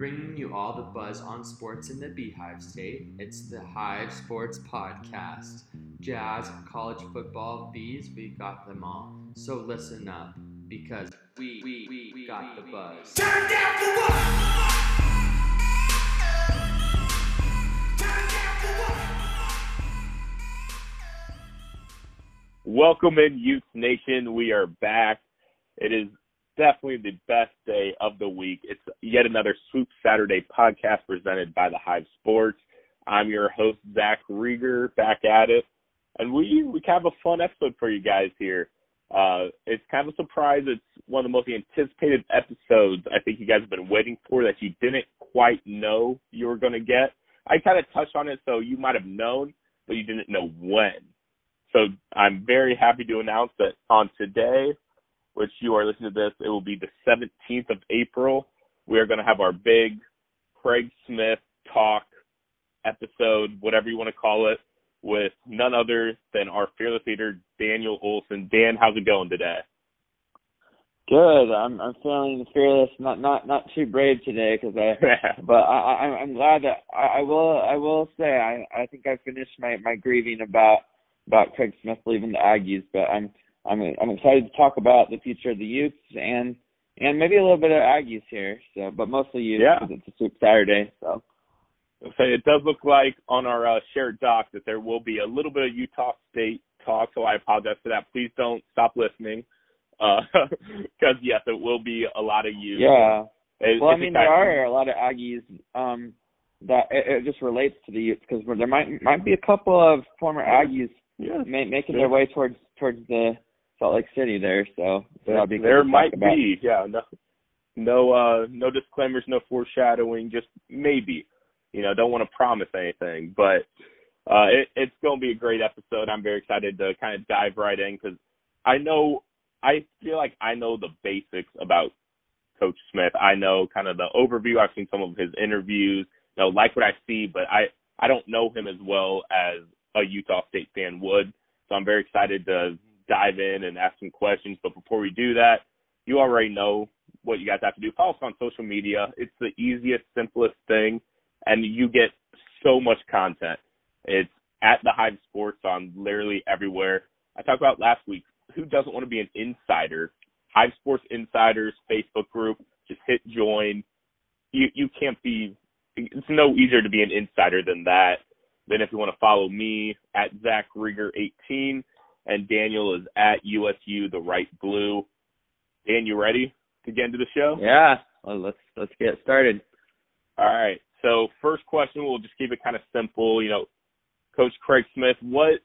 bringing you all the buzz on sports in the Beehive State. It's the Hive Sports Podcast. Jazz, college football, bees, we got them all. So listen up, because we, we, we, we got the buzz. Turn down for what? Turn down for what? Welcome in, Ute Nation. We are back. It is definitely the best day of the week. It's yet another Swoop Saturday podcast presented by the Hive Sports. I'm your host, Zach Rieger, back at it. And we, we have a fun episode for you guys here. Uh, it's kind of a surprise. It's one of the most anticipated episodes I think you guys have been waiting for that you didn't quite know you were going to get. I kind of touched on it, so you might have known, but you didn't know when. So I'm very happy to announce that on today, which you are listening to this, it will be the 17th of April. We are going to have our big Craig Smith talk episode, whatever you want to call it, with none other than our fearless leader, Daniel Olson. Dan, how's it going today? Good. I'm I'm feeling fearless. Not not not too brave today because I. but I, I I'm glad that I, I will I will say I I think I finished my my grieving about about Craig Smith leaving the Aggies. But I'm I'm I'm excited to talk about the future of the Utes and and maybe a little bit of Aggies here. So, but mostly Utes Yeah. because it's a Swoop Saturday. So So it does look like on our uh, shared doc that there will be a little bit of Utah State talk, so I apologize for that. Please don't stop listening, because yes, it will be a lot of you. yeah. It- Well, I mean, there are a lot of Aggies um, that it, it just relates to the Utes because there might might be a couple of former Aggies Yeah, ma- making Yeah. their way towards towards the Salt Lake City there. So there, there might be. Yeah, no, no, uh, no disclaimers, no foreshadowing. Just maybe. You know, don't want to promise anything, but uh, it, it's going to be a great episode. I'm very excited to kind of dive right in because I know I feel like I know the basics about Coach Smith. I know kind of the overview. I've seen some of his interviews. You know, like what I see, but I I don't know him as well as a Utah State fan would. So I'm very excited to dive in and ask some questions. But before we do that, you already know what you guys have to do. Follow us on social media. It's the easiest, simplest thing, and you get so much content. It's at the Hive Sports on literally everywhere. I talked about last week. Who doesn't want to be an insider? Hive Sports Insiders Facebook group. Just hit join. You you can't be. It's no easier to be an insider than that. Then if you want to follow me at Zach Rieger 18 and Daniel is at USU the right blue. Dan, you ready to get into the show? Yeah. Well, let's let's get started. All right. So first question, we'll just keep it kind of simple. You know, Coach Craig Smith, what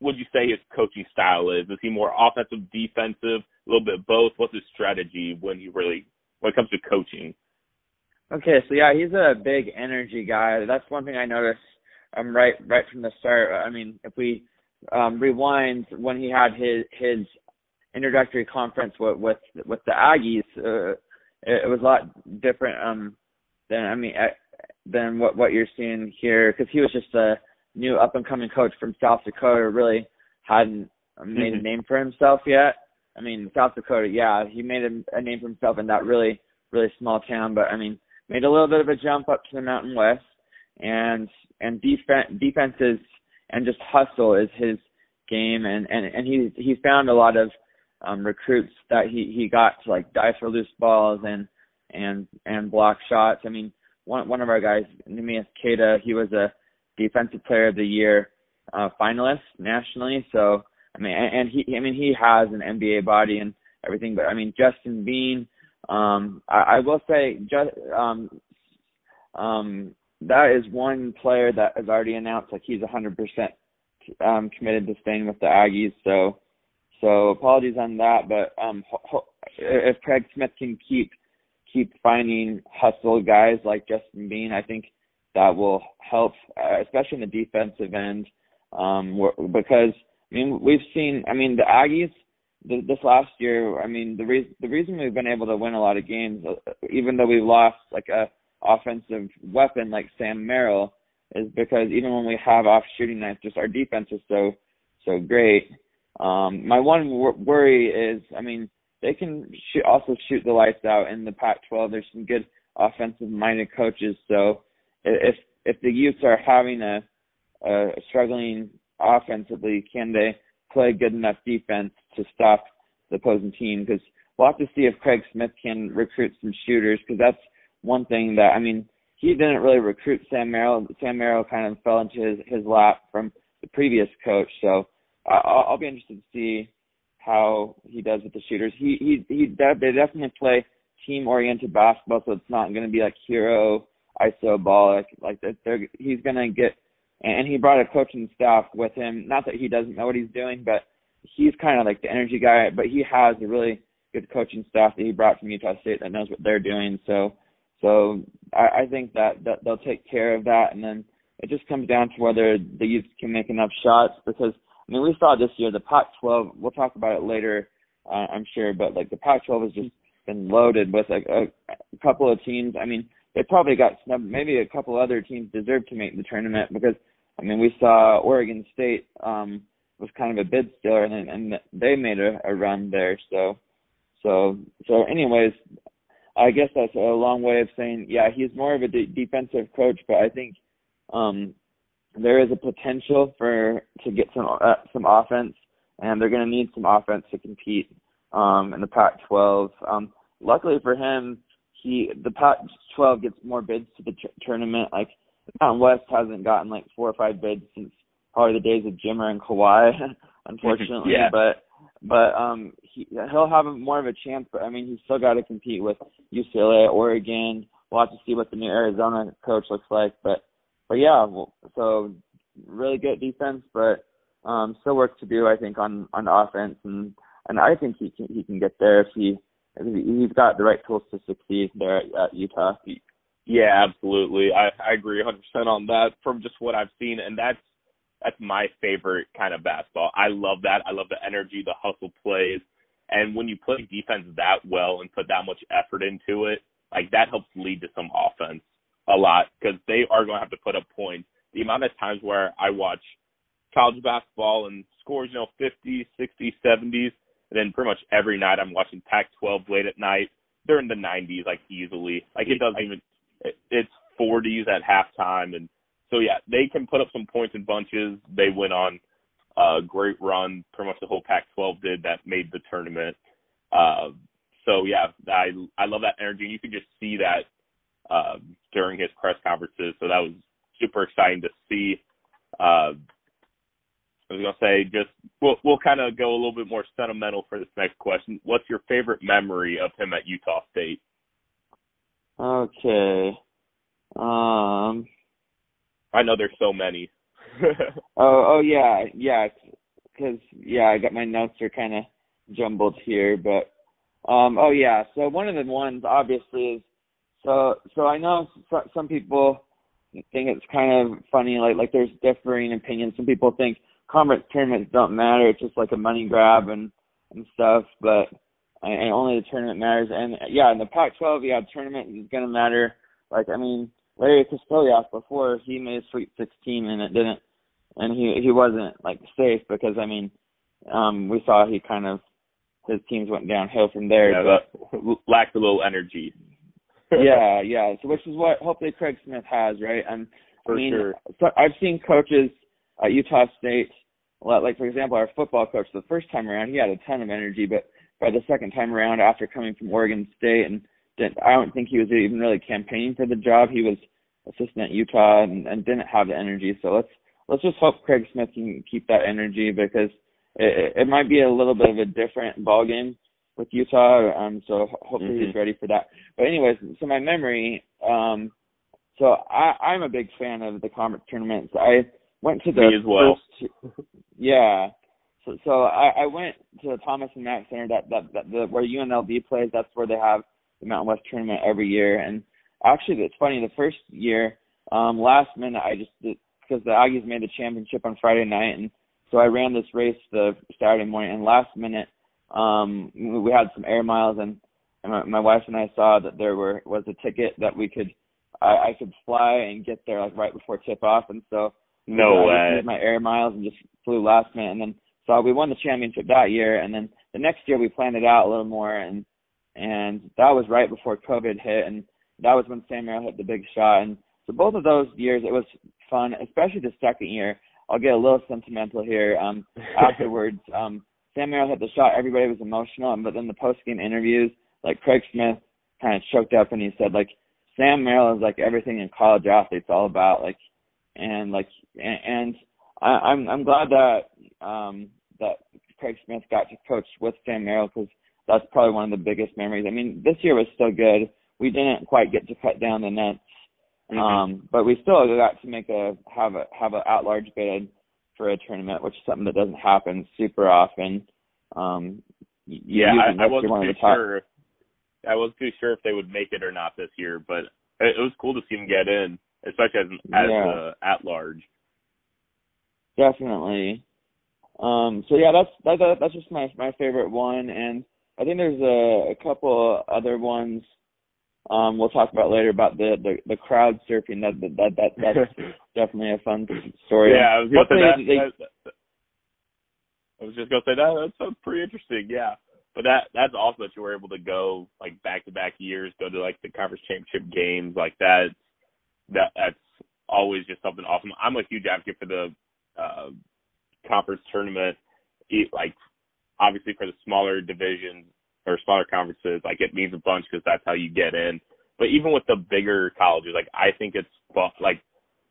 would you say his coaching style is? Is he more offensive, defensive, a little bit both? What's his strategy when he really when it comes to coaching? Okay, so yeah, he's a big energy guy. That's one thing I noticed um right right from the start. I mean, if we um rewind when he had his his introductory conference with with, with the Aggies, uh, it, it was a lot different um than I mean uh, than what what you're seeing here because he was just a new up and coming coach from South Dakota. Really hadn't made Mhm. a name for himself yet. I mean, South Dakota, yeah, he made a, a name for himself in that really really small town, but I mean, made a little bit of a jump up to the Mountain West, and and defense defenses and just hustle is his game, and and and he he found a lot of um recruits that he he got to like die for loose balls and and and block shots. I mean, one one of our guys, Neemias Queta, he was a defensive player of the year uh finalist nationally, so I mean, and, he, I mean, he has an NBA body and everything, but I mean, Justin Bean, um, I, I will say, just, um, um, that is one player that has already announced like he's 100% um, committed to staying with the Aggies. So, so apologies on that, but um, ho- ho- if Craig Smith can keep keep finding hustle guys like Justin Bean, I think that will help, uh, especially in the defensive end, um, because I mean, we've seen. I mean, the Aggies th- this last year. I mean, the reason the reason we've been able to win a lot of games, uh, even though we lost like a offensive weapon like Sam Merrill, is because even when we have off shooting nights, just our defense is so so great. Um, my one wor- worry is, I mean, they can shoot, also shoot the lights out in the Pac-12. There's some good offensive minded coaches. So if if the Utes are having a, a struggling offensively, can they play good enough defense to stop the opposing team? Because we'll have to see if Craig Smith can recruit some shooters. Because that's one thing that I mean he didn't really recruit Sam Merrill. Sam Merrill kind of fell into his his lap from the previous coach. So I'll, I'll be interested to see how he does with the shooters. He he he they definitely play team oriented basketball, so it's not going to be like hero iso ball like like that. They're, he's going to get and he brought a coaching staff with him. Not that he doesn't know what he's doing, but he's kind of like the energy guy. But he has a really good coaching staff that he brought from Utah State that knows what they're doing. So so I, I think that that they'll take care of that, and then it just comes down to whether the Utes can make enough shots because I mean we saw this year the Pac-12. We'll talk about it later, uh, I'm sure, but like the Pac-12 has just been loaded with like a, a couple of teams. I mean they probably got snubbed. Maybe a couple other teams deserve to make the tournament because I mean we saw Oregon State um was kind of a bid stealer and and they made a, a run there. So so so anyways, I guess that's a long way of saying, yeah, he's more of a de- defensive coach, but I think um there is a potential for to get some uh, some offense, and they're going to need some offense to compete um in the Pac-12. Um, luckily for him, he the Pac-12 gets more bids to the t- tournament. Like the Mountain West hasn't gotten like four or five bids since probably the days of Jimmer and Kawhi, unfortunately. yeah. But but um he he'll have more of a chance. But I mean, he's still got to compete with UCLA, Oregon. We'll have to see what the new Arizona coach looks like. But but yeah, well, so really good defense, but um still work to do. I think on on offense, and and I think he can he can get there if he if he, he's got the right tools to succeed there at, at Utah. Yeah, absolutely. I I agree 100% on that from just what I've seen, and that's that's my favorite kind of basketball. I love that. I love the energy, the hustle plays. And when you play defense that well and put that much effort into it, like that helps lead to some offense a lot because they are going to have to put up points. The amount of times where I watch college basketball and scores, you know, 50, 60, 70s, and then pretty much every night I'm watching Pac-12 late at night. They're in the 90s, like easily. Like it doesn't even. It's 40s at halftime, and so yeah, they can put up some points in bunches. They went on a great run, pretty much the whole Pac-12 did that made the tournament. Uh, so yeah, I I love that energy. You can just see that uh, during his press conferences. So that was super exciting to see. Uh, I was gonna say just we'll we'll kind of go a little bit more sentimental for this next question. What's your favorite memory of him at Utah State? Okay. Um I know there's so many. oh, oh yeah, yeah, because yeah, I got my notes are kind of jumbled here, but um, oh yeah. So one of the ones obviously is so so I know so, some people think it's kind of funny, like like there's differing opinions. Some people think conference tournaments don't matter; it's just like a money grab and and stuff, but and only the tournament matters. And yeah, in the Pac-12, yeah, tournament is gonna matter. Like I mean, Larry Krystkowiak before he made Sweet 16 and it didn't, and he he wasn't like safe because I mean, um, we saw he kind of his teams went downhill from there. Yeah, but, lacked a little energy. yeah, yeah. So which is what hopefully Craig Smith has, right? And For I mean, sure. so I've seen coaches at Utah State, like for example, our football coach. The first time around, he had a ton of energy, but by the second time around, after coming from Oregon State and didn't, I don't think he was even really campaigning for the job. He was assistant at Utah and, and didn't have the energy. So let's let's just hope Craig Smith can keep that energy because it, it might be a little bit of a different ball game with Utah. Um, so hopefully mm-hmm. he's ready for that. But anyways, so my memory. Um, so I, I'm a big fan of the conference tournaments. I went to the Me as well. first. Yeah. So so I, I went to the Thomas and Mack Center that that, that the, where UNLV plays. That's where they have the Mountain West tournament every year. And actually, it's funny. The first year, um, last minute, I just because the Aggies made the championship on Friday night, and so I ran this race the Saturday morning. And last minute, um, we had some air miles, and, and my, my wife and I saw that there were was a ticket that we could I, I could fly and get there like right before tip off, and so no I way. used my air miles and just flew last minute, and then so we won the championship that year, and then the next year we planned it out a little more, and and that was right before COVID hit, and that was when Sam Merrill hit the big shot. And so both of those years, it was fun, especially the second year. I'll get a little sentimental here. Um, afterwards, um, Sam Merrill hit the shot. Everybody was emotional, but then the post game interviews, like Craig Smith, kind of choked up and he said like Sam Merrill is like everything in college athletes all about like and like and, and I, I'm I'm glad that um that Craig Smith got to coach with Sam Merrill because that's probably one of the biggest memories. I mean, this year was still good. We didn't quite get to cut down the nets, mm-hmm. um, but we still got to make a have a have a at large bid for a tournament, which is something that doesn't happen super often. Um, yeah, I, I wasn't too sure. I wasn't too sure if they would make it or not this year, but it, it was cool to see them get in, especially as as yeah. uh, at large. Definitely. Um, so yeah, that's that, that's just my my favorite one, and I think there's a, a couple other ones um, we'll talk about later about the the, the crowd surfing. That that that that's definitely a fun story. Yeah, I was gonna say that, they, that, I was just gonna say that that sounds pretty interesting. Yeah, but that that's awesome that you were able to go like back to back years, go to like the conference championship games like that. That that's always just something awesome. I'm a huge advocate for the uh, conference tournament. Like obviously for the smaller divisions or smaller conferences, like it means a bunch because that's how you get in. But even with the bigger colleges, like I think it's fun. Like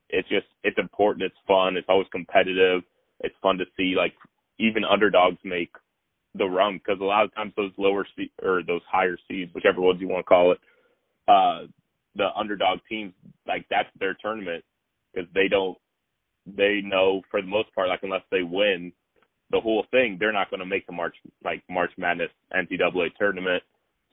it's just it's important. It's fun. It's always competitive. It's fun to see like even underdogs make the run because a lot of times those lower seed or those higher seeds, whichever ones you want to call it, uh, the underdog teams like that's their tournament because they don't they know for the most part like unless they win the whole thing, they're not going to make the March like March Madness NCAA tournament.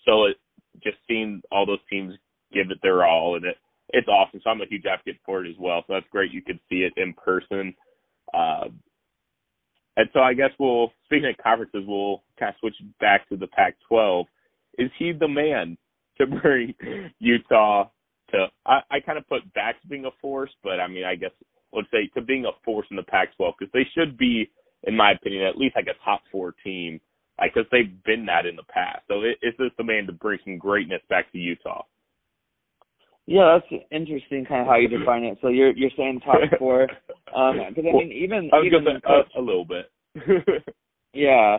So it just seeing all those teams give it their all, and it it's awesome. So I'm a huge advocate for it as well. So that's great. You could see it in person. Uh, and so I guess we'll speaking of conferences, we'll kind of switch back to the Pac-12. Is he the man to bring Utah to? I, I kind of put back to being a force, but I mean, I guess let's say to being a force in the Pac-12 because they should be in my opinion, at least like a top four team, like because they've been that in the past. So it, is this the man to bring some greatness back to Utah? Yeah, that's interesting, kind of how you define it. So you're you're saying top four, um, because I mean even I was even say, a, a little bit. yeah.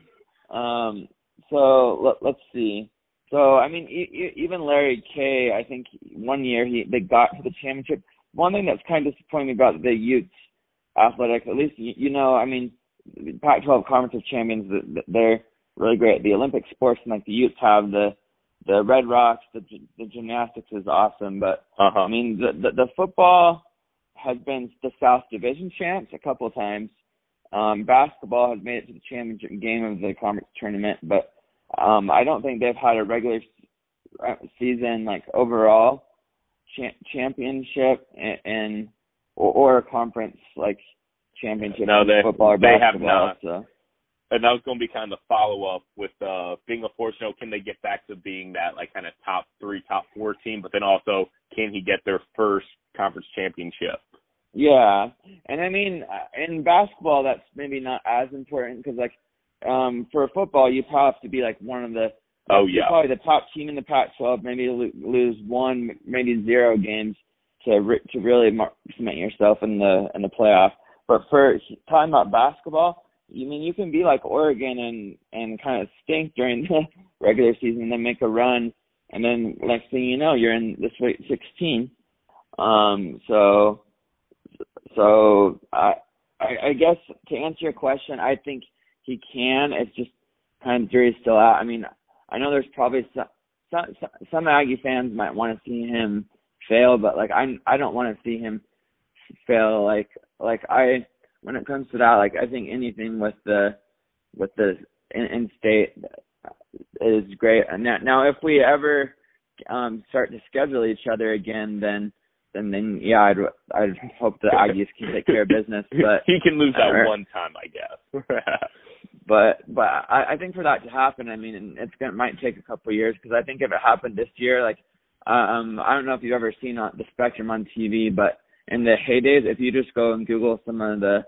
um. So let, let's see. So I mean, e- even Larry K. I think one year he they got to the championship. One thing that's kind of disappointing about the Utes athletic. At least you, know, I mean, Pac-12 Conference of Champions, they're really great. The Olympic sports and like the Utes have the the Red Rocks, the the gymnastics is awesome. But uh-huh. I mean, the, the the football has been the South Division champs a couple of times. Um, basketball has made it to the championship game of the conference tournament, but um, I don't think they've had a regular season like overall cha- championship and, and or, or a conference like championship no, they, football or they basketball. Have not. So. And that was going to be kind of the follow up with uh being a. You can they get back to being that like kind of top three, top four team? But then also, can he get their first conference championship? Yeah, and I mean, in basketball, that's maybe not as important because like um for football, you probably have to be like one of the oh yeah probably the top team in the Pac-12, maybe lose one, maybe zero games to re- to really mar- cement yourself in the in the playoff. But for talking about basketball, you mean you can be like Oregon and and kind of stink during the regular season and then make a run, and then next thing you know, you're in the Sweet 16. Um, so so I, I I guess to answer your question, I think he can. It's just kind of jury's still out. I mean, I know there's probably some some, some Aggie fans might want to see him fail, but like I I don't want to see him fail. Like like I when it comes to that, like I think anything with the with the in, in state is great. And now, now if we ever um start to schedule each other again, then then then yeah, I'd I'd hope the Aggies can take care of business. But he can lose that uh, one time, I guess. but but I, I think for that to happen, I mean, it's gonna might take a couple of years because I think if it happened this year, like um, I don't know if you've ever seen uh, the Spectrum on TV, but in the heydays, if you just go and Google some of the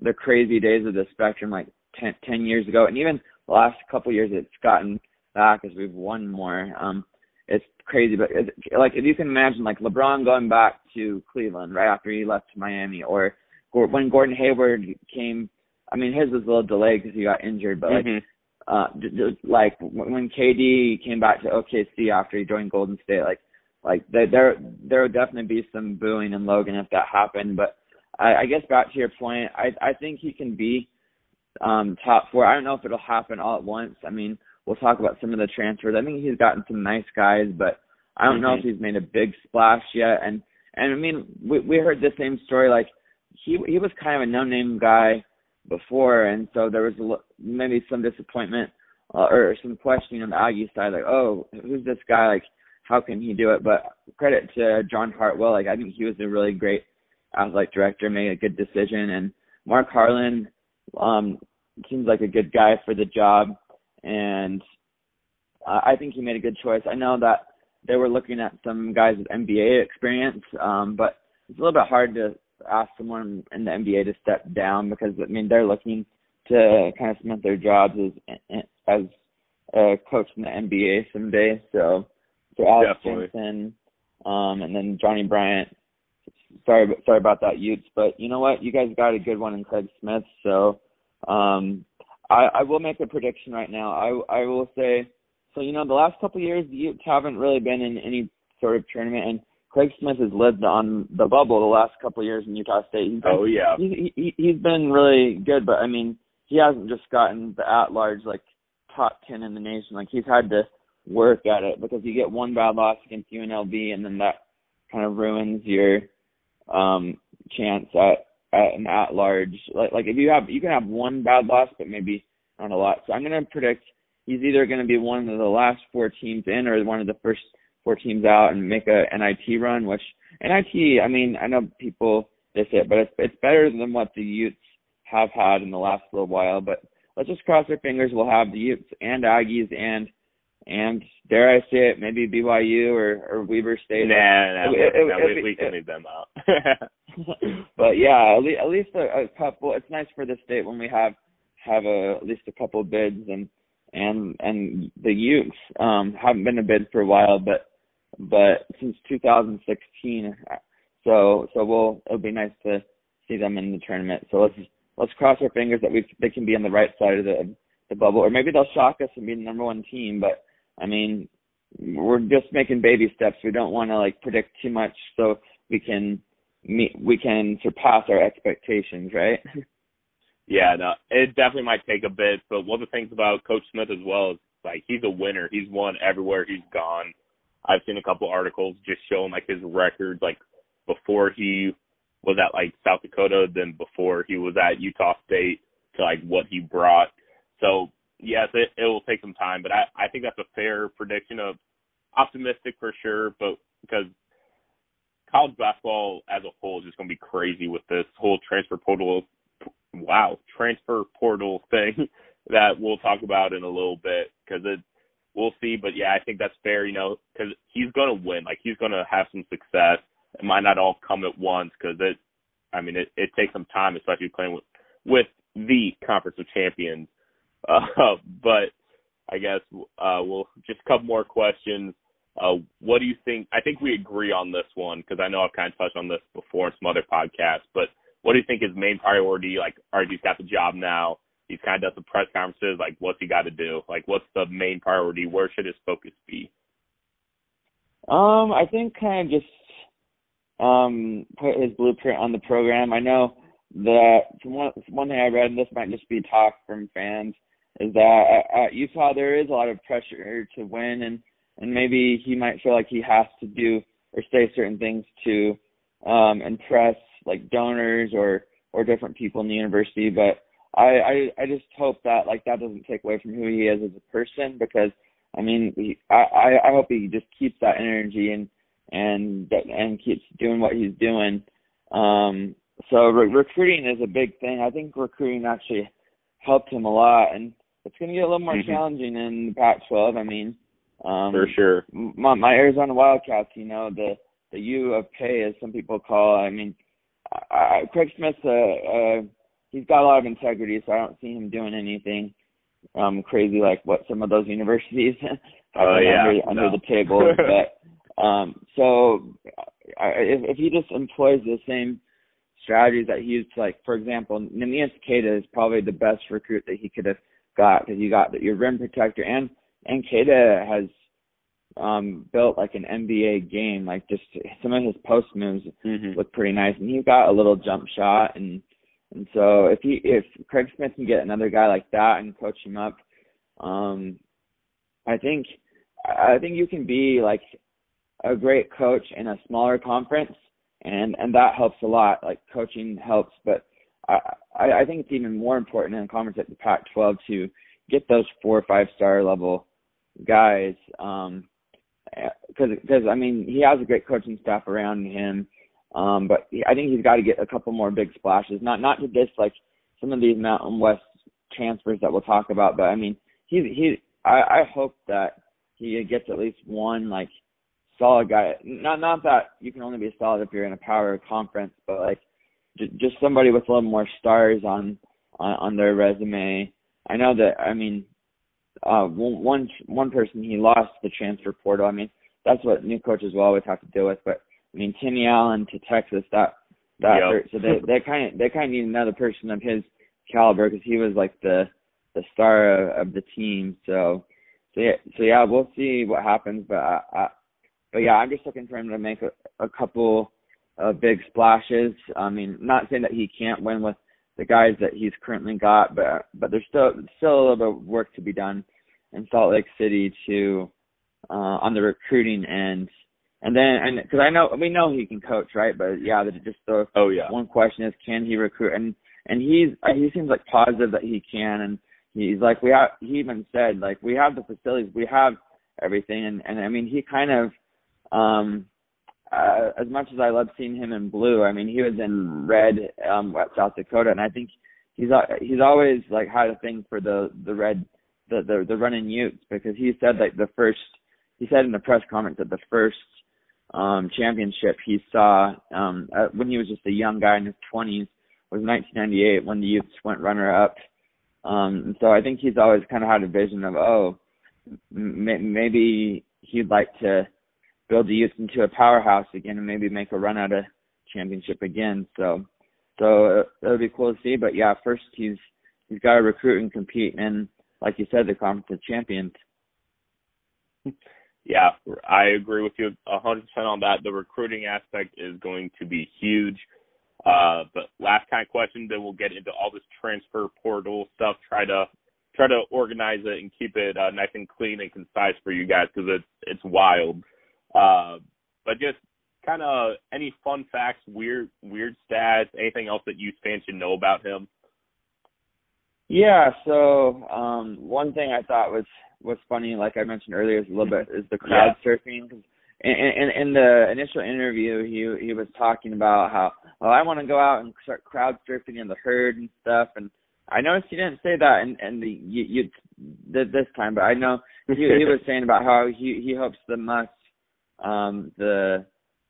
the crazy days of the Spectrum, like 10, 10 years ago, and even the last couple years, it's gotten back as we've won more. Um, it's crazy. But it, like if you can imagine, like LeBron going back to Cleveland right after he left Miami, or when Gordon Hayward came. I mean, his was a little delayed because he got injured, but like. Mhm. Uh, d- d- like when KD came back to OKC after he joined Golden State, like like there there there would definitely be some booing in Logan if that happened. But I, I guess back to your point, I I think he can be um top four. I don't know if it'll happen all at once. I mean, we'll talk about some of the transfers. I think he's gotten some nice guys, but I don't know if he's made a big splash yet. And and I mean, we we heard the same story. Like he he was kind of a no name guy before, and so there was lo- maybe some disappointment uh, or some questioning on the Aggie side, like, oh, who's this guy? Like, how can he do it? But credit to John Hartwell. Like, I think he was a really great athletic director, made a good decision, and Mark Harlan um seems like a good guy for the job, and uh, I think he made a good choice. I know that they were looking at some guys with NBA experience, um, but it's a little bit hard to ask someone in the NBA to step down because I mean they're looking to kind of cement their jobs as as a coach in the NBA someday. So so Alex Definitely. Jensen, um, and then Johnny Bryant. Sorry, sorry about that, Utes. But you know what? You guys got a good one in Craig Smith. So um, I, I will make a prediction right now. I I will say. So you know, the last couple of years, the Utes haven't really been in any sort of tournament, and Craig Smith has lived on the bubble the last couple of years in Utah State. He's been, Oh yeah. he, he he's been really good, but I mean, he hasn't just gotten the at large like top ten in the nation. Like he's had to work at it because you get one bad loss against UNLV, and then that kind of ruins your um chance at at an at large. Like like if you have you can have one bad loss, but maybe not a lot. So I'm gonna predict he's either gonna be one of the last four teams in or one of the first four teams out and make a NIT run, which NIT, I mean, I know people diss it, but it's it's better than what the Utes have had in the last little while. But let's just cross our fingers. We'll have the Utes and Aggies and and dare I say it, maybe BYU or or Weber State. Nah, nah, It- it- it- we, we can leave them out. but yeah, at least, at least a, a couple. It's nice for the state when we have have a at least a couple bids and and and the Utes um haven't been a bid for a while, but but since 2016. So so we'll it'll be nice to see them in the tournament. So let's let's cross our fingers that we they can be on the right side of the the bubble, or maybe they'll shock us and be the number one team. But I mean, we're just making baby steps. We don't want to like predict too much, so we can meet we can surpass our expectations, right? yeah, no, it definitely might take a bit, but one of the things about Coach Smith as well is like he's a winner. He's won everywhere he's gone. I've seen a couple articles just showing like his records, like before he was at like South Dakota, then before he was at Utah State to like what he brought. So yes, it it will take some time, but I I think that's a fair prediction of optimistic for sure, but because college basketball as a whole is just going to be crazy with this whole transfer portal wow transfer portal thing that we'll talk about in a little bit because it we'll see but yeah i think that's fair you know because he's to win like he's to have some success it might not all come at once because it i mean it, it takes some time especially playing with with the conference of champions uh but i guess uh we'll just a couple more questions uh, what do you think? I think we agree on this one because I know I've kind of touched on this before in some other podcasts. But what do you think his main priority? Like, he's got the job now. He's kind of does the press conferences. Like, what's he got to do? Like, what's the main priority? Where should his focus be? Um, I think kind of just um put his blueprint on the program. I know that from one, one thing I read, and this might just be talk from fans, is that at, at Utah there is a lot of pressure to win, and and maybe he might feel like he has to do or say certain things to um impress like donors or or different people in the university. But I I, I just hope that like that doesn't take away from who he is as a person because I mean, he, I, I I hope he just keeps that energy and and and keeps doing what he's doing. Um, so re- recruiting is a big thing. I think recruiting actually helped him a lot, and it's going to get a little more Mhm. challenging in the Pac-12. I mean, um, For sure. my, my Arizona Wildcats, you know, the the U of K, as some people call. it. I mean, I, I, Craig Smith, uh, uh, he's got a lot of integrity, so I don't see him doing anything um crazy like what some of those universities oh, yeah. under, under no. the table. but um so I, if if he just employs the same strategies that he used, like for example, Neemias Queta is probably the best recruit that he could have got because you got your rim protector and and Queta has um built like an NBA game. Like just some of his post moves mm-hmm. look pretty nice, and he's got a little jump shot. And and so if he if Craig Smith can get another guy like that and coach him up, um, I think I think you can be like a great coach in a smaller conference, and and that helps a lot. Like coaching helps, but I I think it's even more important in a conference like the Pac-12 to get those four or five star level guys. Um, because because I mean he has a great coaching staff around him, um, but I think he's got to get a couple more big splashes. Not not to diss like some of these Mountain West transfers that we'll talk about, but I mean he's he I, I hope that he gets at least one like solid guy. Not not that you can only be solid if you're in a power conference, but like j- just somebody with a little more stars on on, on their resume. I know that I mean uh one one person he lost the transfer portal. I mean, that's what new coaches will always have to deal with. But I mean, Timmy Allen to Texas, that that yep. hurt. So they they kind of they kind of need another person of his caliber because he was like the the star of, of the team. So so yeah, so yeah, we'll see what happens. But I, I but yeah, I'm just looking for him to make a, a couple of big splashes. I mean, not saying that he can't win with the guys that he's currently got, but but there's still still a little bit of work to be done in Salt Lake City to uh on the recruiting end. And then and because I know we know he can coach, right? But yeah, just the oh yeah one question is can he recruit? And and he's he seems like positive that he can, and he's like we have. He even said like we have the facilities, we have everything, and and I mean he kind of um uh, as much as I love seeing him in blue, I mean he was in red um at South Dakota, and I think he's he's always like had a thing for the the red the the, the running Utes because he said like the first he said in the press conference that the first um championship he saw um uh, when he was just a young guy in his 20s was 1998 when the Utes went runner up. Um and so I think he's always kind of had a vision of oh m- maybe he'd like to build the Utes into a powerhouse again and maybe make a run at a championship again. So, so uh, that would be cool to see. But yeah, first he's he's got to recruit and compete, and like you said, the conference of champions. Yeah, I agree with you hundred percent on that. The recruiting aspect is going to be huge. Uh, but last kind of question, then we'll get into all this transfer portal stuff. Try to try to organize it and keep it uh, nice and clean and concise for you guys because it's it's wild. Uh, but just kind of any fun facts, weird weird stats, anything else that you fans should know about him? Yeah, so um one thing I thought was was funny, like I mentioned earlier, is a little bit is the crowd yeah. surfing. Cause in, in, in the initial interview, he he was talking about how well I want to go out and start crowd surfing in the herd and stuff, and I noticed he didn't say that in, in the you, you this time, but I know he he was saying about how he he hopes the MUSS um, the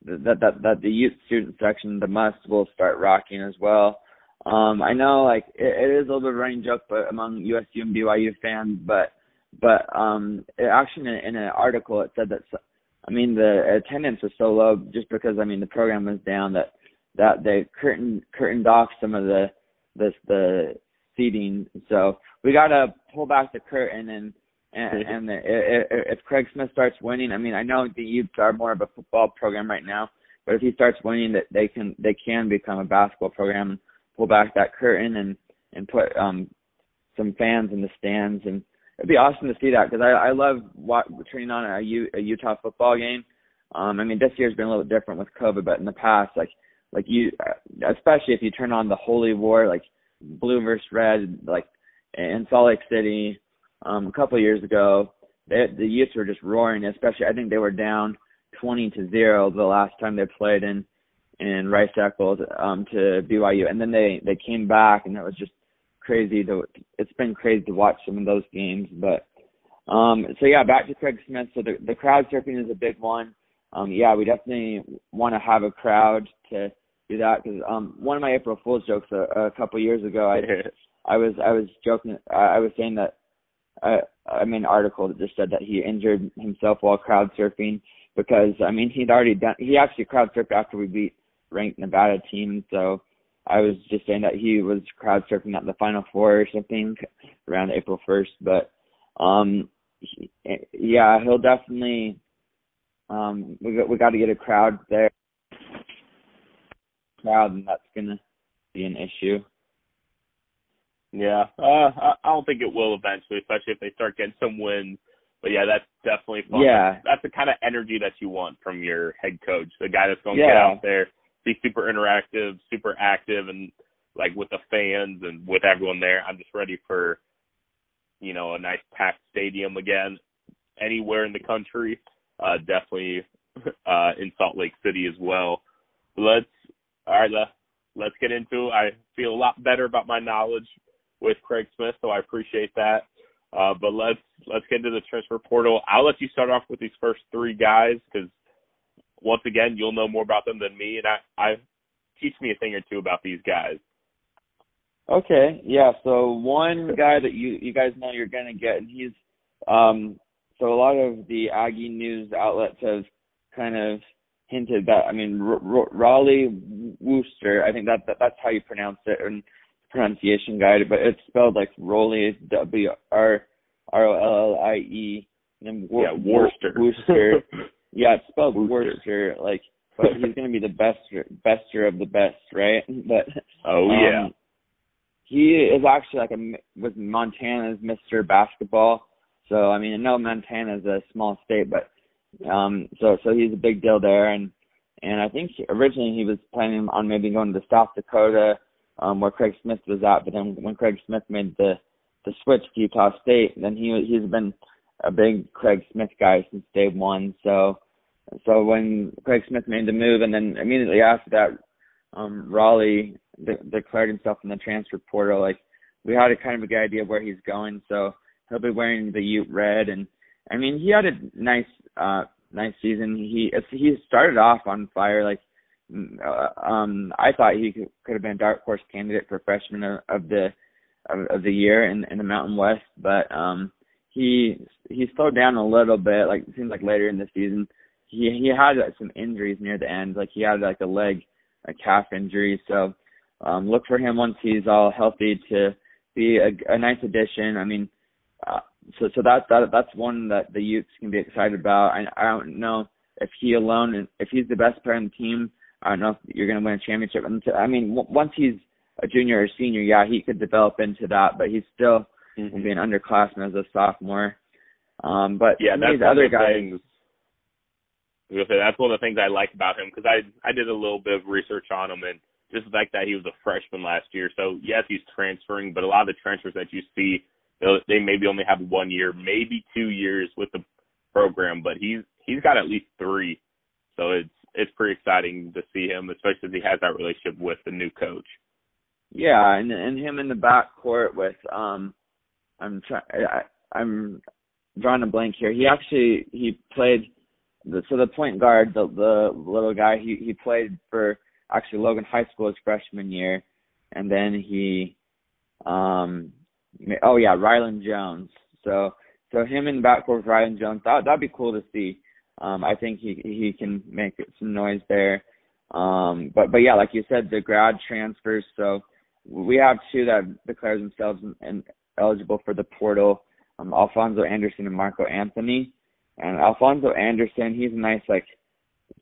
that that that the Ute student section, the MUSS, will start rocking as well. Um, I know like it, it is a little bit of a running joke, but among USU and BYU fans, but but um, it actually in, in an article it said that I mean the attendance was so low just because I mean the program was down that that they curtain curtained off some of the the the seating. So we got to pull back the curtain and and, and if Craig Smith starts winning, I mean, I know the Utes are more of a football program right now, but if he starts winning, that they can they can become a basketball program, pull back that curtain and and put um some fans in the stands, and it'd be awesome to see that because I I love turning on a, U, a Utah football game. Um, I mean, this year's been a little different with COVID, but in the past, like like you, especially if you turn on the Holy War, like blue versus red, like in Salt Lake City um, a couple years ago. They, the Utes were just roaring, especially I think they were down 20 to zero the last time they played in in Rice Eccles um, to BYU, and then they they came back, and it was just crazy to. It's been crazy to watch some of those games, but um, so yeah, back to Craig Smith. So the the crowd surfing is a big one. Um, yeah, we definitely want to have a crowd to do that because um, one of my April Fool's jokes a, a couple years ago, I I was I was joking, I was saying that a I mean article that just said that he injured himself while crowd surfing because I mean he'd already done he actually crowd surfed after we beat ranked Nevada team so I was just saying that he was crowd surfing at the final four or something around April first but um he, yeah he'll definitely um we got we got to get a crowd there crowd and that's gonna be an issue yeah, uh, I, I don't think it will eventually, especially if they start getting some wins. But yeah, that's definitely fun. Yeah, that's, that's the kind of energy that you want from your head coach, the guy that's going to yeah. get out there, be super interactive, super active, and like with the fans and with everyone there. I'm just ready for, you know, a nice packed stadium again, anywhere in the country. Uh, definitely uh, in Salt Lake City as well. Let's all right. Let's get into. I feel a lot better about my knowledge with Craig Smith, so I appreciate that. Uh, but let's let's get into the transfer portal. I'll let you start off with these first three guys because once again you'll know more about them than me, and I, I teach me a thing or two about these guys. Okay, yeah. So one guy that you you guys know you're gonna get, and he's um. So a lot of the Aggie news outlets have kind of hinted that. I mean, R- R- Raleigh Wooster. I think that, that that's how you pronounce it, and pronunciation guide, but it's spelled like Rollie, W R R O L L I E, and yeah, Worster. Worster. yeah, it's spelled Worster. Like, but he's gonna be the best, bester of the best, right? But oh yeah, um, he is actually like a was Montana's Mr. Basketball. So I mean, I know Montana is a small state, but um, so so he's a big deal there, and and I think originally he was planning on maybe going to South Dakota um, where Craig Smith was at. But then when Craig Smith made the the switch to Utah State, then he he's been a big Craig Smith guy since day one. So so when Craig Smith made the move, and then immediately after that, um, Raleigh de- declared himself in the transfer portal. Like we had a kind of a good idea of where he's going, so he'll be wearing the Ute red, and I mean he had a nice uh nice season. He he started off on fire. Like uh, um, I thought he could, could have been a dark horse candidate for freshman of, of the of, of the year in in the Mountain West, but um, he he slowed down a little bit. Like it seems like later in the season, he he had like, some injuries near the end. Like he had like a leg, a calf injury. So um, look for him once he's all healthy to be a, a nice addition. I mean, uh, so so that that that's one that the Utes can be excited about. I I don't know if he alone, if he's the best player on the team I don't know if you're going to win a championship. I mean, once he's a junior or senior, yeah, he could develop into that, but he's still mm-hmm. going to be an underclassman as a sophomore. Um, but yeah, that's the other guys. Things, say that's one of the things I like about him because I I did a little bit of research on him and just the fact that he was a freshman last year. So yes, he's transferring, but a lot of the transfers that you see, they maybe only have one year, maybe two years with the program, but he's he's got at least three. So it's it's pretty exciting to see him, especially as he has that relationship with the new coach. Yeah, and and him in the back court with um, I'm trying I'm drawing a blank here. He actually he played the so the point guard, the the little guy, he he played for actually Logan High School his freshman year, and then he um oh yeah Rylan Jones. So so him in the backcourt with Rylan Jones that that'd be cool to see. Um, I think he he can make some noise there. Um, but but yeah, like you said, the grad transfers. So we have two that declare themselves and eligible for the portal. Um, Alphonso Anderson and Marco Anthony. And Alphonso Anderson, he's a nice like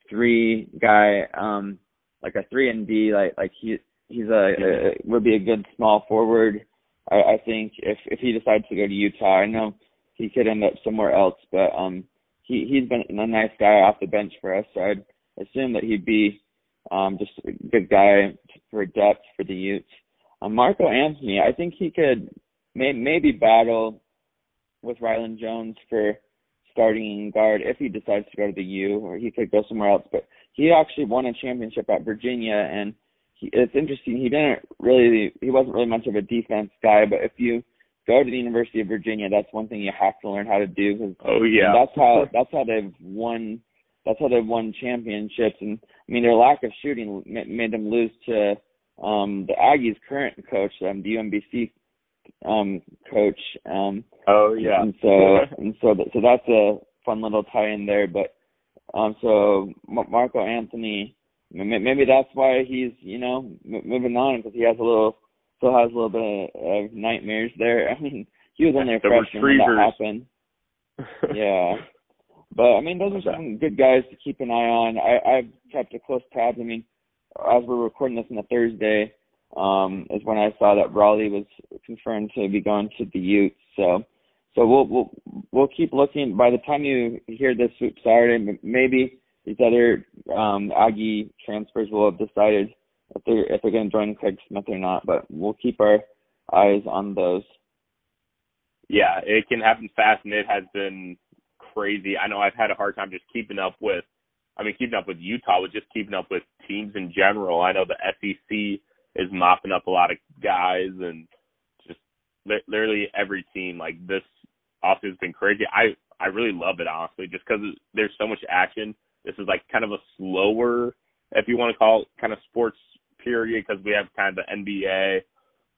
three guy, um, like a three and D. Like like he he's a, a would be a good small forward. I, I think if if he decides to go to Utah, I know he could end up somewhere else, but um he he's been a nice guy off the bench for us, so I'd assume that he'd be um just a good guy for depth for the Utes. Um, Marco Anthony, I think he could may, maybe battle with Rylan Jones for starting guard if he decides to go to the U, or he could go somewhere else. But he actually won a championship at Virginia, and he, it's interesting. He didn't really, he wasn't really much of a defense guy, but if you go to the University of Virginia. That's one thing you have to learn how to do. Cause oh yeah, that's how that's how they've won. That's how they've won championships. And I mean, their lack of shooting made them lose to um the Aggies' current coach, um, the UMBC um coach. Um Oh yeah. and so and so so that's a fun little tie in there. But um, so M- Marco Anthony, m- maybe that's why he's you know m- moving on because he has a little still has a little bit of, of nightmares there. I mean, he was only a The freshman when that retrievers. happened. Yeah. But I mean, those are some good guys to keep an eye on. I I've kept a close tabs. I mean, as we're recording this on a Thursday, um, is when I saw that Rollie was confirmed to be going to the Utes. So, so we'll we'll we'll keep looking. By the time you hear this swoop Saturday, maybe these other um, Aggie transfers will have decided if they're if they're going to join Craig Smith or not. But we'll keep our eyes on those. yeah, it can happen fast, and it has been crazy. I know I've had a hard time just keeping up with. I mean, keeping up with Utah, with just keeping up with teams in general. I know the SEC is mopping up a lot of guys, and just li- literally every team. Like this offseason has been crazy. I I really love it honestly, just because there's so much action. This is like kind of a slower, if you want to call it, kind of sports period, because we have kind of the NBA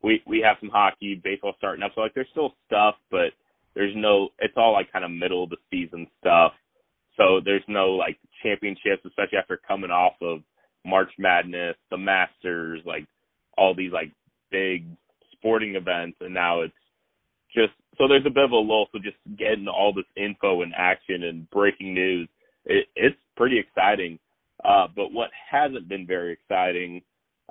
we we have some hockey, baseball starting up. So like there's still stuff, but there's no it's all like kind of middle of the season stuff. So there's no like championships, especially after coming off of March Madness, the Masters, like all these like big sporting events and now it's just so there's a bit of a lull, so just getting all this info and action and breaking news, it, it's pretty exciting. Uh, but what hasn't been very exciting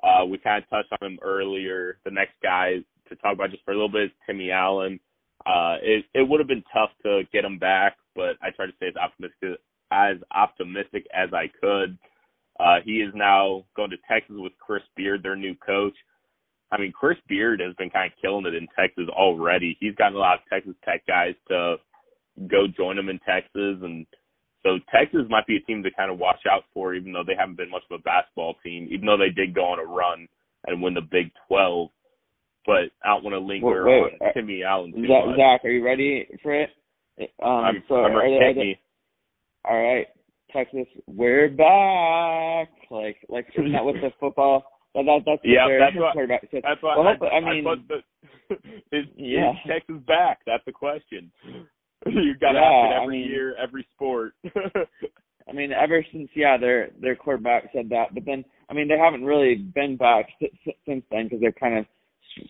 uh, we kind of touched on him earlier. The next guy to talk about just for a little bit is Timmy Allen. Uh, it it would have been tough to get him back, but I tried to stay as optimistic as optimistic as I could. Uh, he is now going to Texas with Chris Beard, their new coach. I mean, Chris Beard has been kind of killing it in Texas already. He's gotten a lot of Texas Tech guys to go join him in Texas, and so Texas might be a team to kind of watch out for, even though they haven't been much of a basketball team, even though they did go on a run and win the Big 12. But I don't want to linger Wait, on wait, Timmy Allen too Zach, much. Zach, are you ready for it? Um, I'm, so I'm are they, are they, all right, Texas, we're back. Like like isn't that with the football? That, that that's Yeah, what that's what- quarterback said. That's why Well, I, hope- I mean- thought that is, Yeah. is Texas back? That's the question. you got to Yeah, ask it I every mean- year, every sport. I mean, ever since yeah, their their quarterback said that, but then I mean they haven't really been back since then because they've kind of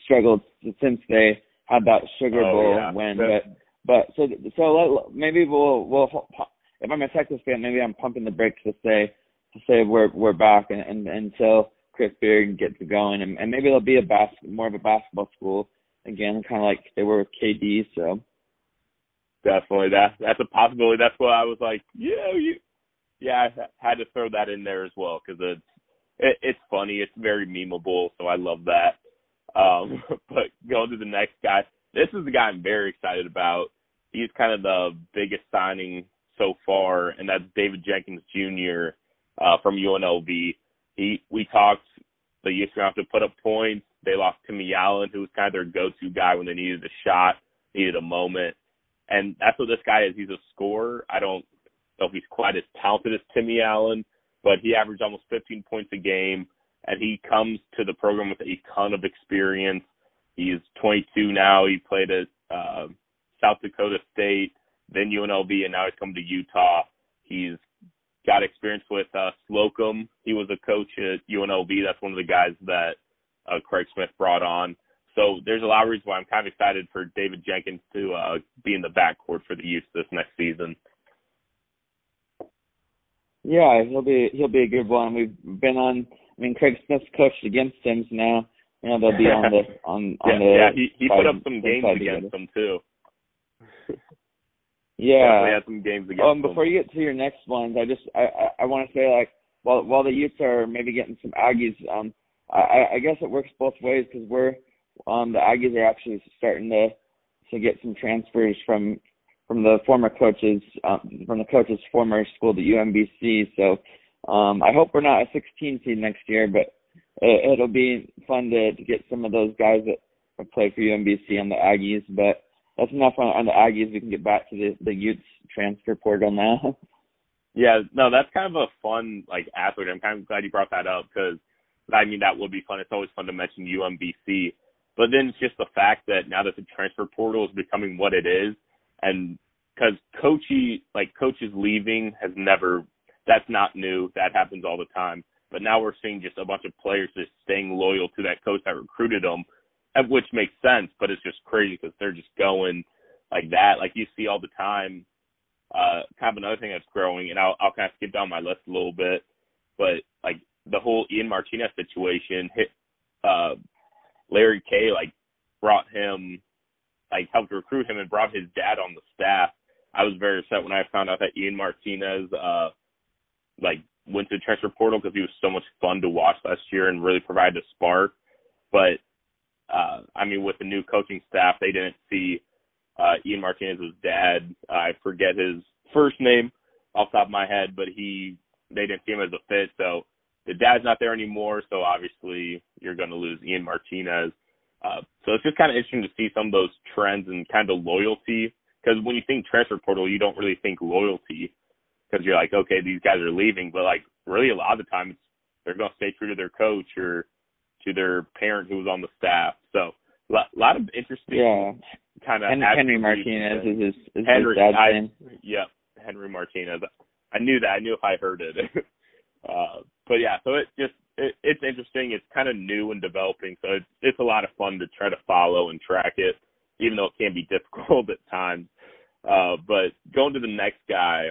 struggled since they had that Sugar Oh, Bowl yeah. win. That- But but so so let, maybe we'll we'll if I'm a Texas fan, maybe I'm pumping the brakes to say to say we're we're back and, and until Chris Beard gets going and, and maybe it'll be a bas more of a basketball school again, kind of like they were with KD. So Definitely, that that's a possibility. That's why I was like, yeah, you, yeah, I had to throw that in there as well because it's it, it's funny. It's very memeable, so I love that. Um, but going to the next guy, this is the guy I'm very excited about. He's kind of the biggest signing so far, and that's David Jenkins Jr. Uh, from UNLV. He we talked the to have to put up points. They lost Timmy Allen, who was kind of their go-to guy when they needed a shot, needed a moment. And that's what this guy is. He's a scorer. I don't know if he's quite as talented as Timmy Allen, but he averaged almost 15 points a game, and he comes to the program with a ton of experience. He's 22 now. He played at uh, South Dakota State, then UNLV, and now he's come to Utah. He's got experience with uh, Slocum. He was a coach at UNLV. That's one of the guys that uh, Craig Smith brought on. So there's a lot of reasons why I'm kind of excited for David Jenkins to uh, be in the backcourt for the Utes this next season. Yeah, he'll be he'll be a good one. We've been on. I mean, Craig Smith's coached against Sims now. You know they'll be on the on on yeah, the. yeah, he he put up some games against them too. Yeah. he had some games against Um, them. before you get to your next ones, I just I I, I want to say like while while the Utes are maybe getting some Aggies, um, I I guess it works both ways because we're um the Aggies are actually starting to to get some transfers from from the former coaches um, from the coaches former school the UMBC. So um I hope we're not a 16 seed next year, but it, it'll be fun to to get some of those guys that play for UMBC on the Aggies, but that's enough on, on the Aggies. We can get back to the the Utes transfer portal now. Yeah, no, that's kind of a fun like athlete. I'm kind of glad you brought that up because I mean that would be fun. It's always fun to mention UMBC. But then it's just the fact that now that the transfer portal is becoming what it is, and because coachy like coaches leaving has never that's not new. That happens all the time. But now we're seeing just a bunch of players just staying loyal to that coach that recruited them, which makes sense. But it's just crazy because they're just going like that. Like you see all the time. Uh, kind of another thing that's growing, and I'll, I'll kind of skip down my list a little bit, but like the whole Ian Martinez situation hit, uh, Larry K like brought him, like helped recruit him and brought his dad on the staff. I was very upset when I found out that Ian Martinez, uh, like went to the transfer portal because he was so much fun to watch last year and really provided a spark. But uh, I mean, with the new coaching staff, they didn't see uh, Ian Martinez's dad. I forget his first name off the top of my head, but he they didn't see him as a fit. So the dad's not there anymore. So obviously you're going to lose Ian Martinez. Uh, so it's just kind of interesting to see some of those trends and kind of loyalty. Because when you think transfer portal, you don't really think loyalty because you're like, okay, these guys are leaving, but like really a lot of the time they're going to stay true to their coach or to their parent who was on the staff. So a lot of interesting yeah. kind of Henry, Henry Martinez is his, is Henry, his dad's I, name. Yeah, Henry Martinez. I knew that. I knew if I heard it. uh, but yeah, so it just it, it's interesting. It's kind of new and developing, so it's it's a lot of fun to try to follow and track it, even though it can be difficult at times. Uh, but going to the next guy,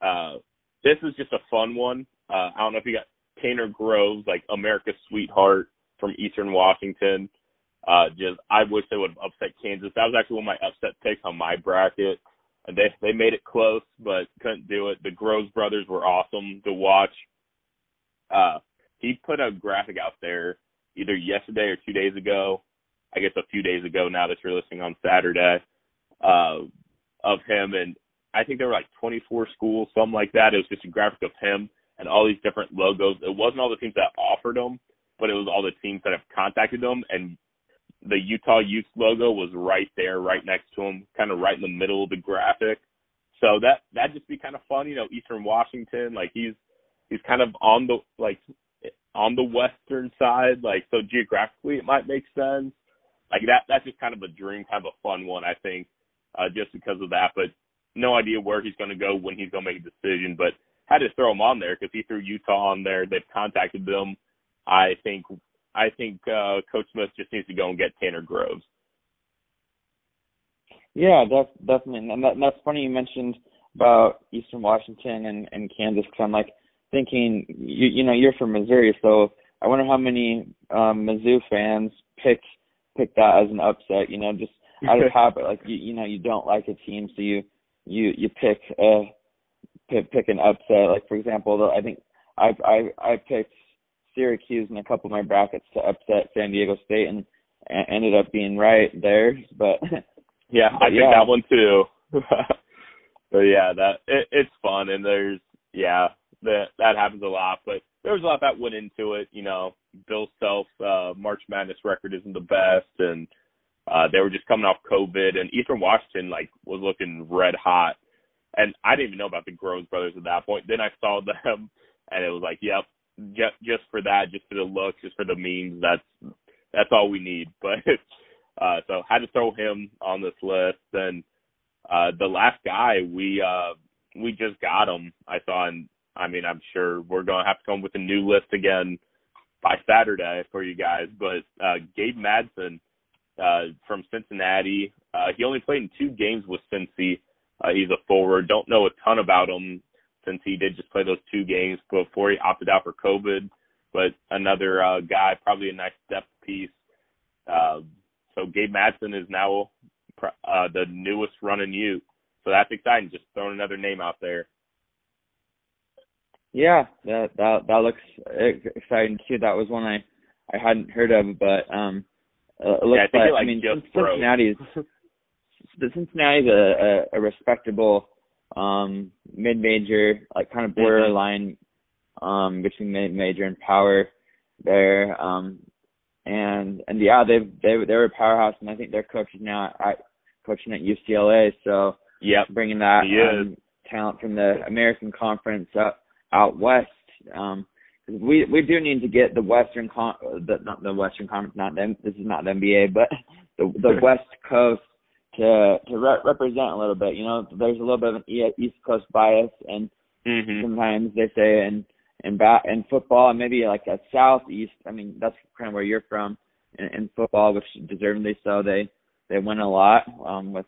uh, this is just a fun one. Uh, I don't know if you got Tanner Groves, like America's sweetheart from Eastern Washington. Uh, just I wish they would have upset Kansas. That was actually one of my upset picks on my bracket. And they they made it close, but couldn't do it. The Groves brothers were awesome to watch. Uh, he put a graphic out there either yesterday or two days ago. I guess a few days ago now that you're listening on Saturday, uh, of him and I think there were like 24 schools, something like that. It was just a graphic of him and all these different logos. It wasn't all the teams that offered them, but it was all the teams that have contacted them. And the Utah Utes logo was right there, right next to him, kind of right in the middle of the graphic. So that that just be kind of fun, you know. Eastern Washington, like he's he's kind of on the like on the western side, like so geographically it might make sense. Like that that's just kind of a dream, kind of a fun one, I think, uh, just because of that. But no idea where he's going to go when he's going to make a decision, but had to throw him on there because he threw Utah on there. They've contacted them. I think I think uh, Coach Smith just needs to go and get Tanner Groves. Yeah, that's definitely, and that, that's funny you mentioned about Eastern Washington and, and Kansas because I'm like thinking, you, you know, you're from Missouri, so I wonder how many um, Mizzou fans pick pick that as an upset. You know, just out of habit, like you, you know, you don't like a team, so you you you pick a pick, pick an upset. Like for example, I think I I I picked Syracuse in a couple of my brackets to upset San Diego State and, and ended up being right there. But yeah, but I picked yeah. that one too. but yeah, that it, it's fun and there's yeah that that happens a lot. But there was a lot that went into it. You know, Bill Self's uh, March Madness record isn't the best and uh, they were just coming off COVID, and Eastern Washington like was looking red hot. And I didn't even know about the Groves brothers at that point. Then I saw them, and it was like, yep, just just for that, just for the looks, just for the memes. That's that's all we need. But uh, so had to throw him on this list. And uh, the last guy we uh, we just got him. I saw, and I mean, I'm sure we're gonna have to come with a new list again by Saturday for you guys. But uh, Gabe Madsen uh, from Cincinnati. Uh, he only played in two games with Cincy. Uh, he's a forward. Don't know a ton about him since he did just play those two games before he opted out for COVID. But another uh, guy, probably a nice depth piece. Uh, so Gabe Madsen is now uh, the newest running Ute. So that's exciting. Just throwing another name out there. Yeah, that that that looks exciting too. That was one I I hadn't heard of, but um, uh, it looks yeah, I, think like, like I mean, Cincinnati's the Cincinnati's a, a, a respectable um mid-major, like kind of Mm-hmm. borderline um between mid-major and power there. Um and and yeah, they've they they were a powerhouse, and I think their coach is now at, coaching at UCLA. So Yep. bringing that um, talent from the American Conference out out west um we we do need to get the Western con the not the Western Conference, not them. This is not the NBA, but the the West Coast to to re- represent a little bit. You know, there's a little bit of an East Coast bias, and mm-hmm. sometimes they say in in bat in football and maybe like a Southeast. I mean, that's kind of where you're from in, in football, which deservedly so. They they win a lot um, with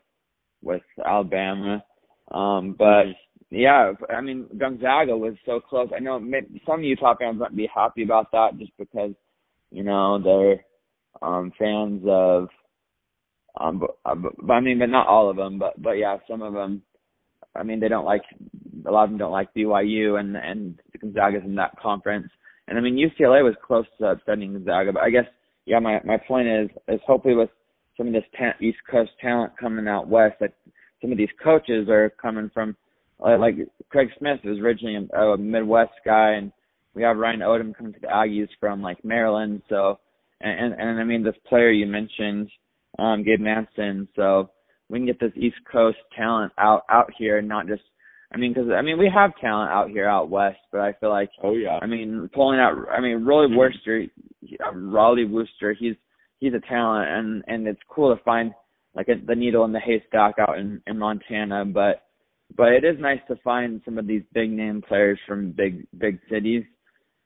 with Alabama, um, but. Mm-hmm yeah, I mean Gonzaga was so close. I know some Utah fans might be happy about that just because you know they're um fans of um uh, but, but I mean but not all of them but but yeah some of them I mean they don't like a lot of them don't like BYU and and Gonzaga's in that conference and I mean UCLA was close to upsetting Gonzaga but I guess yeah my my point is is hopefully with some of this ta- East Coast talent coming out west that some of these coaches are coming from uh, like Craig Smith was originally a, a Midwest guy, and we have Ryan Odom coming to the Aggies from like Maryland. So, and and, and I mean this player you mentioned, um, Gabe Madsen. So we can get this East Coast talent out out here, and not just. I mean, because I mean we have talent out here out west, but I feel like oh yeah. I mean pulling out. I mean mm-hmm. Worster, Rollie Worster, he's he's a talent, and and it's cool to find like a, the needle in the haystack out in in Montana, but but it is nice to find some of these big name players from big big cities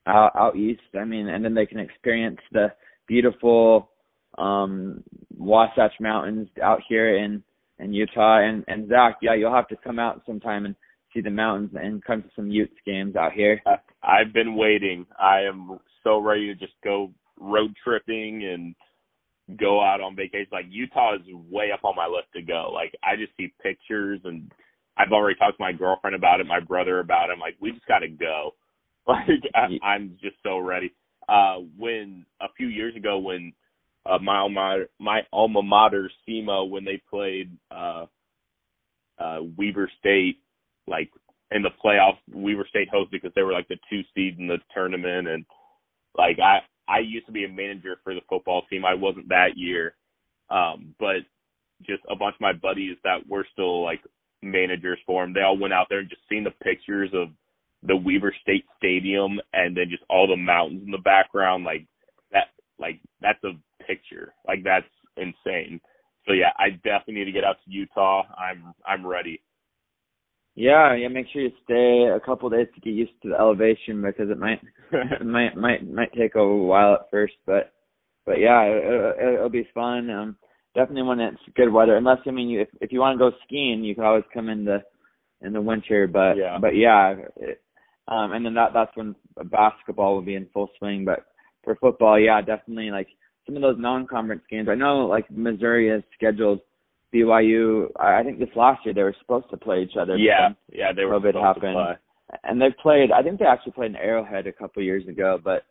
out out east. I mean, and then they can experience the beautiful um Wasatch Mountains out here in in Utah. And and Zach, yeah, you'll have to come out sometime and see the mountains and come to some Utes games out here. I've been waiting. I am so ready to just go road tripping and go out on vacation. Like Utah is way up on my list to go. Like I just see pictures and I've already talked to my girlfriend about it, my brother about it. I'm like, we just got to go. Like, I, I'm just so ready. Uh, when a few years ago, when uh, my alma my alma mater SEMO when they played uh, uh, Weber State, like in the playoffs, Weber State hosted because they were like the two seed in the tournament, and like I I used to be a manager for the football team. I wasn't that year, um, but just a bunch of my buddies that were still like managers for him. They all went out there and just seen the pictures of the Weber State Stadium and then just all the mountains in the background. Like that, like that's a picture. Like that's insane. So yeah, I definitely need to get out to Utah. I'm I'm ready. Yeah, yeah. Make sure you stay a couple of days to get used to the elevation because it might it might might might take a while at first, but but yeah, it, it'll be fun. Um, definitely when it's good weather. Unless I mean, you, if if you want to go skiing, you can always come in the in the winter. But yeah. but yeah, it, um, and then that that's when basketball will be in full swing. But for football, yeah, definitely like some of those non-conference games. I know like Missouri has scheduled BYU. I think this last year they were supposed to play each other. Yeah, yeah, they were COVID supposed happened. to play. And they've played. I think they actually played in Arrowhead a couple years ago, but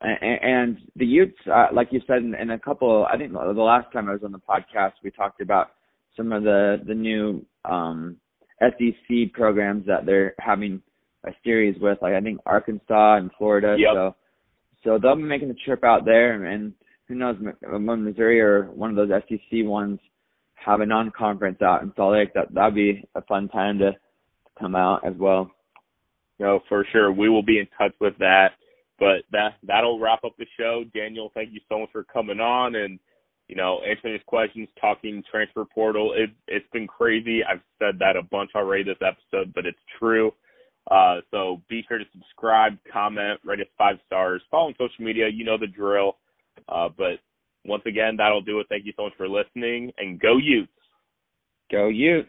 and the Utes, uh, like you said, in, in a couple, I think the last time I was on the podcast, we talked about some of the the new um, SEC programs that they're having a series with, like I think Arkansas and Florida. Yep. So, so they'll be making the trip out there, and who knows, Missouri or one of those SEC ones have a non-conference out in Salt Lake, that that'd be a fun time to come out as well. No, for sure. We will be in touch with that. But that that'll wrap up the show. Daniel, thank you so much for coming on and you know answering his questions, talking transfer portal. It it's been crazy. I've said that a bunch already this episode, but it's true. Uh, so be sure to subscribe, comment, rate us five stars, follow on social media. You know the drill. Uh, but once again, that'll do it. Thank you so much for listening, and go Utes. Go Utes.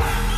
what?